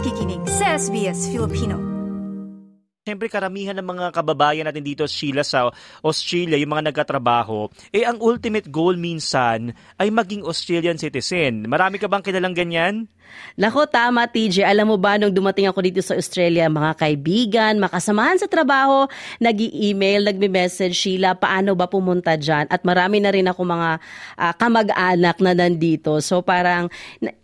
nakikinig sa SBS Filipino. Siyempre karamihan ng mga kababayan natin dito Sheila sa Australia, yung mga nagkatrabaho, eh ang ultimate goal minsan ay maging Australian citizen. Marami ka bang kilalang ganyan? Nako, tama TJ. Alam mo ba, nung dumating ako dito sa Australia, mga kaibigan, makasamahan sa trabaho, nag email nagme-message, Sheila, paano ba pumunta dyan? At marami na rin ako mga uh, kamag-anak na nandito. So parang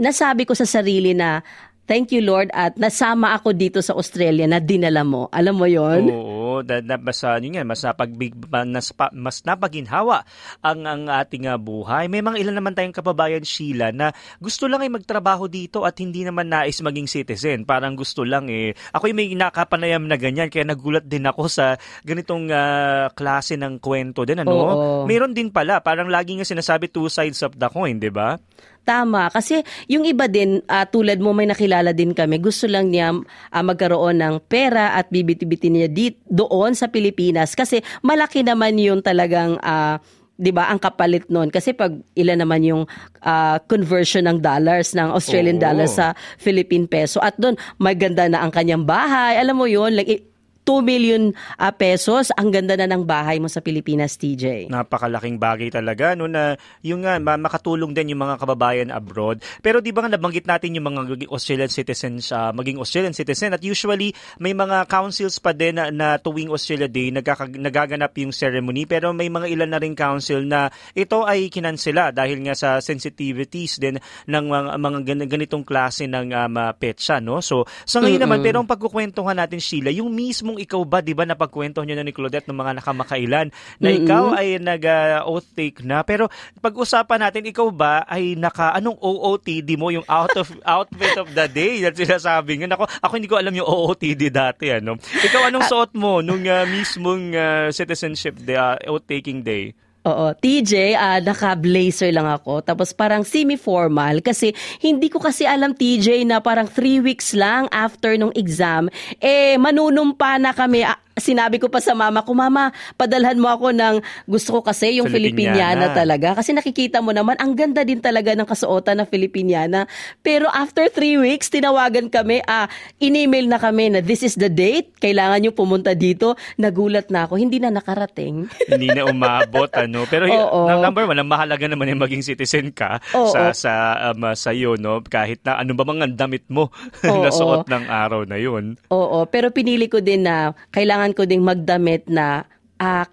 nasabi ko sa sarili na, Thank you Lord at nasama ako dito sa Australia na dinala mo. Alam mo 'yon? Oo, da, da, mas ano yan, mas napagbig mas, mas napaginhawa ang ang ating uh, buhay. May mga ilan naman tayong kababayan Sheila na gusto lang ay magtrabaho dito at hindi naman nais maging citizen. Parang gusto lang eh. Ako may nakapanayam na ganyan kaya nagulat din ako sa ganitong uh, klase ng kwento din ano. Oo. Meron din pala, parang lagi nga sinasabi two sides of the coin, 'di ba? Tama. Kasi yung iba din, uh, tulad mo, may nakilala din kami, gusto lang niya uh, magkaroon ng pera at bibiti-biti niya dit, doon sa Pilipinas. Kasi malaki naman yung talagang... Uh, 'di ba ang kapalit noon kasi pag ilan naman yung uh, conversion ng dollars ng Australian Oo. dollars sa Philippine peso at doon maganda na ang kanyang bahay alam mo yon like 2 million uh, pesos. Ang ganda na ng bahay mo sa Pilipinas, TJ. Napakalaking bagay talaga no na yung uh, makatulong din yung mga kababayan abroad. Pero di ba nga nabanggit natin yung mga Australian citizens uh, maging Australian citizen at usually may mga councils pa din na, na tuwing Australia Day nagkaka, nagaganap yung ceremony pero may mga ilan na rin council na ito ay kinansela dahil nga sa sensitivities din ng mga, mga ganitong klase ng um, petsa no. So sa ngayon Mm-mm. naman pero ang pagkukwentuhan natin Sheila yung mismong kung ikaw ba, di ba, napagkwento nyo na ni Claudette ng mga nakamakailan na mm-hmm. ikaw ay nag-oath take na. Pero pag-usapan natin, ikaw ba ay naka, anong OOTD mo, yung out of outfit of the day that sinasabi nga. Ako, ako hindi ko alam yung OOTD dati. Ano? Ikaw, anong suot mo nung uh, mismong uh, citizenship day, uh, oath-taking day? Oo, TJ, uh, naka-blazer lang ako. Tapos parang semi-formal kasi hindi ko kasi alam TJ na parang three weeks lang after nung exam, eh manunumpa na kami. Uh, sinabi ko pa sa mama ko, Mama, padalhan mo ako ng gusto ko kasi yung Filipiniana, Filipiniana talaga. Kasi nakikita mo naman, ang ganda din talaga ng kasuotan ng Filipiniana. Pero after three weeks, tinawagan kami, ah, in-email na kami na this is the date, kailangan nyo pumunta dito. Nagulat na ako, hindi na nakarating. hindi na umabot, ano. Pero Oo. number one, ang mahalaga naman yung maging citizen ka Oo. sa sa um, sa iyo, no? Kahit na ano ba mga damit mo na suot ng araw na yun. Oo, pero pinili ko din na kailangan kailangan ko ding magdamit na uh,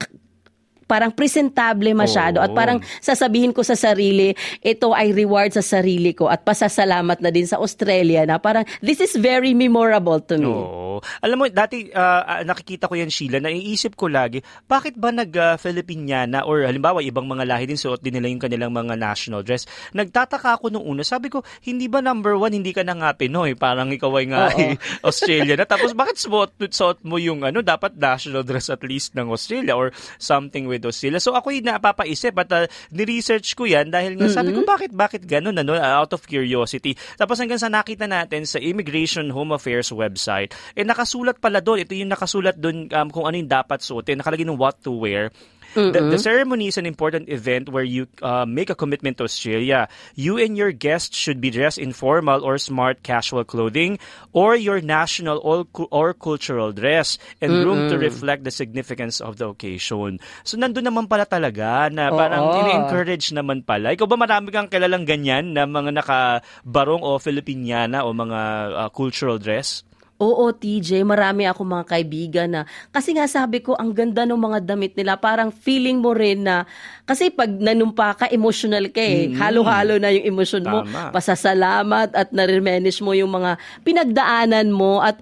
parang presentable masyado oh. at parang sasabihin ko sa sarili, ito ay reward sa sarili ko at pasasalamat na din sa Australia na parang this is very memorable to me. Oh. Alam mo, dati uh, nakikita ko yan Sheila, naiisip ko lagi, bakit ba nag-Filipiniana uh, or halimbawa ibang mga lahi din suot din nila yung kanilang mga national dress. Nagtataka ako nung una, sabi ko, hindi ba number one, hindi ka na nga Pinoy, parang ikaw ay nga ay Australia na. Tapos bakit suot, suot mo yung ano, dapat national dress at least ng Australia or something daw sila. So ako yung napapaisip at uh, ni-research ko yan dahil nga sabi ko bakit bakit ganun ano out of curiosity. Tapos hanggang sa nakita natin sa Immigration Home Affairs website, eh nakasulat pala doon. Ito yung nakasulat doon um, kung ano yung dapat suotin. Nakalagay ng what to wear. The, the, ceremony is an important event where you uh, make a commitment to Australia. You and your guests should be dressed in formal or smart casual clothing or your national or, or cultural dress and Mm-mm. groomed to reflect the significance of the occasion. So nandun naman pala talaga na parang ini-encourage naman pala. Ikaw ba marami kang kilalang ganyan na mga nakabarong o Filipiniana o mga uh, cultural dress? Oo, TJ, marami ako mga kaibigan na kasi nga sabi ko ang ganda ng mga damit nila. Parang feeling mo rin na kasi pag nanumpa ka, emotional ka eh. Mm-hmm. Halo-halo na yung emosyon mo. Pasasalamat at nare-manage mo yung mga pinagdaanan mo at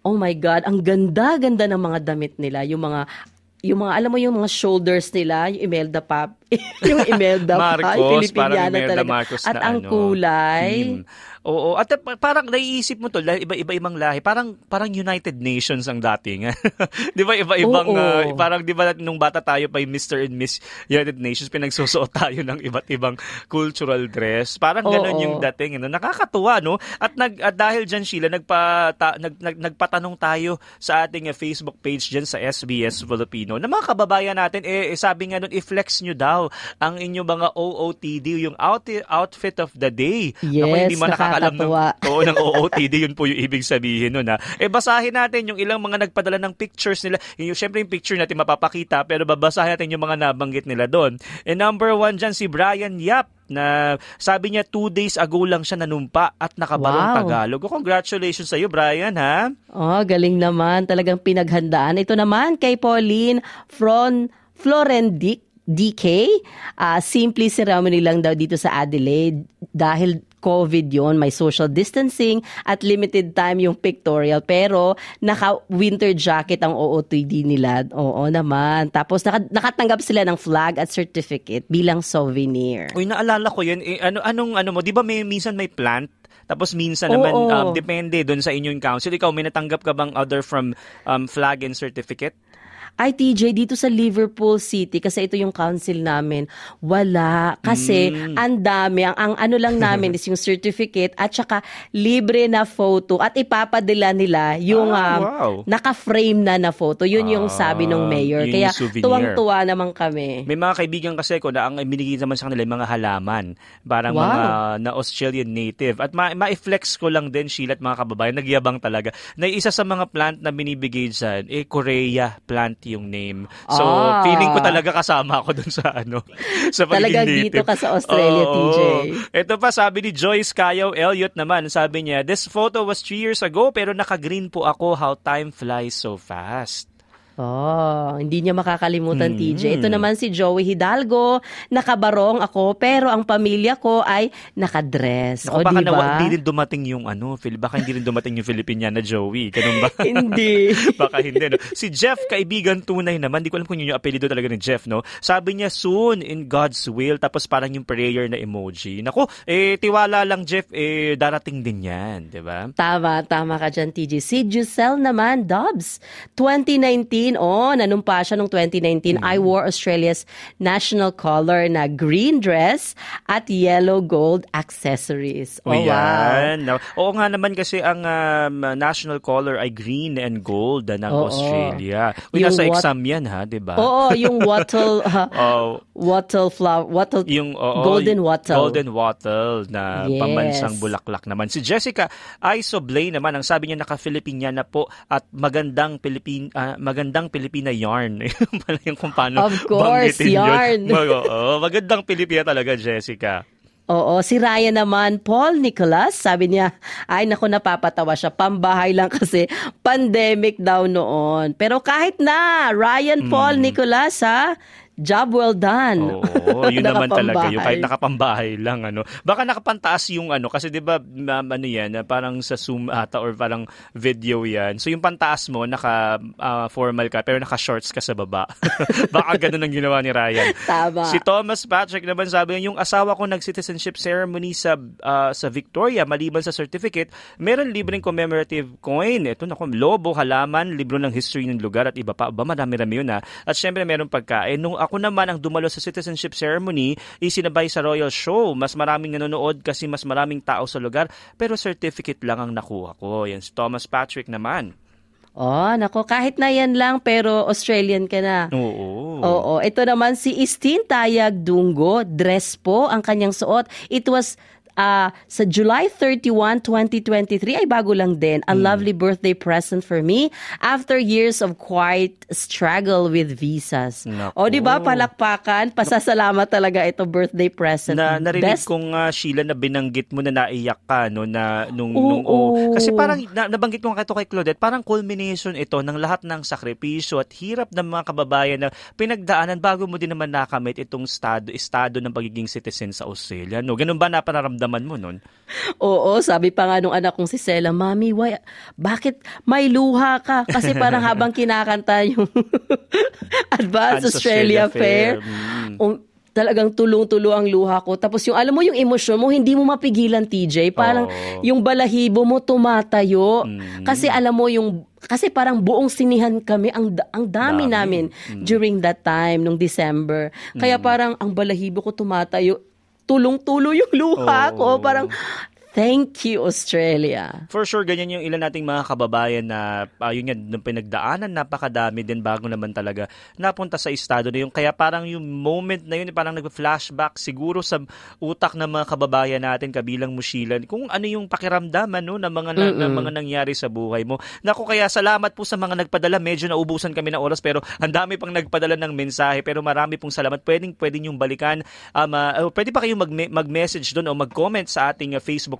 oh my God, ang ganda-ganda ng mga damit nila. Yung mga yung mga, alam mo yung mga shoulders nila, yung Imelda Pop, yung Imelda Marcos, Pop, Filipiniana talaga. Marcos At na ang ano, kulay, team. Oo, at parang naiisip mo to, iba-iba ibang lahi, parang parang United Nations ang dating. 'Di ba iba-ibang uh, parang 'di ba nung bata tayo pa Mr. and Miss United Nations pinagsusuot tayo ng iba't ibang cultural dress. Parang ganoon yung dating, ano? Nakakatuwa, no? At nag at dahil diyan Sheila nagpa ta, nag, nag, nagpatanong tayo sa ating uh, Facebook page diyan sa SBS Filipino. Na mga kababayan natin eh, eh sabi nga doon i-flex nyo daw wow, ang inyong mga OOTD, yung out, outfit of the day. Yes, Ako, hindi man nakakalam ng, oo, ng OOTD, yun po yung ibig sabihin nun. Ha? Eh, basahin natin yung ilang mga nagpadala ng pictures nila. Yung, syempre yung picture natin mapapakita, pero babasahin natin yung mga nabanggit nila doon. And number one dyan, si Brian Yap na sabi niya two days ago lang siya nanumpa at nakabarong Wow. Tagalog. Oh, congratulations sa iyo, Brian, ha? Oh, galing naman. Talagang pinaghandaan. Ito naman kay Pauline from Florendic DK. Ah, simply ceremony lang daw dito sa Adelaide dahil COVID yon may social distancing at limited time yung pictorial pero naka-winter jacket ang OOTD nila. Oo naman. Tapos naka- nakatanggap sila ng flag at certificate bilang souvenir. Uy, naalala ko yun. Eh, ano, anong, ano mo, di ba may, minsan may plant? Tapos minsan Oo. naman, um, depende doon sa inyong council. Ikaw, may natanggap ka bang other from um, flag and certificate? Ay, TJ, dito sa Liverpool City, kasi ito yung council namin, wala. Kasi Mm. ang dami. Ang, ang ano lang namin is yung certificate at saka libre na photo at ipapadala nila yung Ah, um, wow. naka-frame na na photo. Yun yung sabi ng Ah, mayor. yun Kaya tuwang-tuwa naman kami. May mga kaibigan kasi ko na ang binigay naman sa kanila mga halaman. Parang Wow. mga na Australian native. At ma- ma-flex ko lang din, Sheila at mga kababayan, nagyabang talaga, na isa sa mga plant na binibigay dyan, eh, Korea plant yung name. So, Ah. feeling ko talaga kasama ako dun sa ano, sa pagiging Talagang native. dito ka sa Australia, Oo. TJ. Ito pa, sabi ni Joyce Kayaw Elliot naman, sabi niya, this photo was three years ago, pero naka-green po ako how time flies so fast. Oh, hindi niya makakalimutan, Mm. TJ. Ito naman si Joey Hidalgo. Nakabarong ako, pero ang pamilya ko ay nakadress. Naku, o, baka diba? nawa- hindi rin dumating yung ano, Phil, baka hindi rin dumating yung Filipiniana Joey. Ganun ba? Hindi. baka hindi. No? Si Jeff, kaibigan tunay naman. Di ko alam kung yun yung apelido talaga ni Jeff, no? Sabi niya, soon, in God's will. Tapos parang yung prayer na emoji. Naku, eh, tiwala lang, Jeff, eh, darating din yan. Di ba? Tama, tama ka dyan, TJ. Si Giselle naman, Dobbs. 2019, oh, nanumpa siya nung 2019. I wore Australia's national color na green dress at yellow gold accessories. O Oh, wow. yan. Na- Oo nga naman kasi ang um, national color ay green and gold ah, ng Oo. Australia. Uy, Yung nasa what- exam yan ha, di ba? Oo, yung wattle, uh, Oh, wattle flower, wattle, yung oo, golden wattle. Golden wattle na Yes. pambansang bulaklak naman. Si Jessica Isoblay naman, ang sabi niya naka-Filipiniana po at magandang Pilipin ah, magandang Pilipina yarn. Pala yung kung paano Of course, banggitin yun. yarn. Mag- oo, magandang Pilipina talaga, Jessica. Oo, si Ryan naman, Paul Nicholas, sabi niya, ay naku napapatawa siya, pambahay lang kasi pandemic daw noon. Pero kahit na, Ryan Paul Hmm. Nicholas ha, job well done. Oo, yun naman talaga. Yung kahit Nakapambahay. lang. ano Baka nakapantaas yung ano. Kasi di ba ma'am, ano yan, ah, parang sa Zoom ata or parang video yan. So yung pantaas mo, naka-formal ka, pero naka-shorts ka sa baba. Baka ganun ang ginawa ni Ryan. Tama. Si Thomas Patrick naman sabi yung asawa ko nag-citizenship ceremony sa ah, sa Victoria, maliban sa certificate, meron libreng commemorative coin. Ito na lobo, halaman, libro ng history ng lugar at iba pa. Ba, marami-rami yun ha. At syempre meron pagkain. Nung ako naman ang dumalo sa citizenship ceremony, isinabay sa royal show. Mas maraming nanonood kasi mas maraming tao sa lugar, pero certificate lang ang nakuha ko. Yan si Thomas Patrick naman. Oh, nako, kahit na yan lang, pero Australian ka na. Oo. Oo, ito naman si Istin Tayag Dungo, dress po ang kanyang suot. It was ah, sa July 31, 2023 ay bago lang din. A lovely birthday present for me after years of quiet struggle with visas. Naku. O di ba palakpakan, pasasalamat talaga ito birthday present. na narinig Best kong ah, Sheila na binanggit mo na naiyak ka no na nung Oo. nung oh. kasi parang na, nabanggit mo nga ito kay Claudette parang culmination ito ng lahat ng sakripisyo at hirap ng mga kababayan na pinagdaanan bago mo din naman nakamit itong estado estado ng pagiging citizen sa Australia no ganun ba napararamdaman mo nun Oo, sabi pa nga nung anak kong si Sela, Mami, why, bakit may luha ka? Kasi parang habang kinakanta yung Advanced Advanced Australia, Australia Fair, Fair, mm. um, talagang tulong-tulo ang luha ko. Tapos yung, alam mo, yung emosyon mo, hindi mo mapigilan, TJ. Parang Oo. yung balahibo mo tumatayo. Mm. Kasi alam mo, yung kasi parang buong sinihan kami, ang, ang dami, Dami. namin during that time, nung December. Kaya parang ang balahibo ko tumatayo, tulong-tulo yung luha Oo. ko. Parang, Thank you, Australia. For sure, ganyan yung ilan nating mga kababayan na, uh, yun yan, nung pinagdaanan, napakadami din bago naman talaga napunta sa estado na yun. Kaya parang yung moment na yun, parang nag-flashback siguro sa utak ng mga kababayan natin, kabilang mo, Sheila, kung ano yung pakiramdam ano, ng mga, na, ng mga nangyari sa buhay mo. Naku, kaya salamat po sa mga nagpadala. Medyo naubusan kami ng oras, pero ang dami pang nagpadala ng mensahe. Pero marami pong salamat. Pwedeng, pwedeng yung balikan. Um, uh, pwede pa kayong mag- mag-message doon o mag-comment sa ating uh, Facebook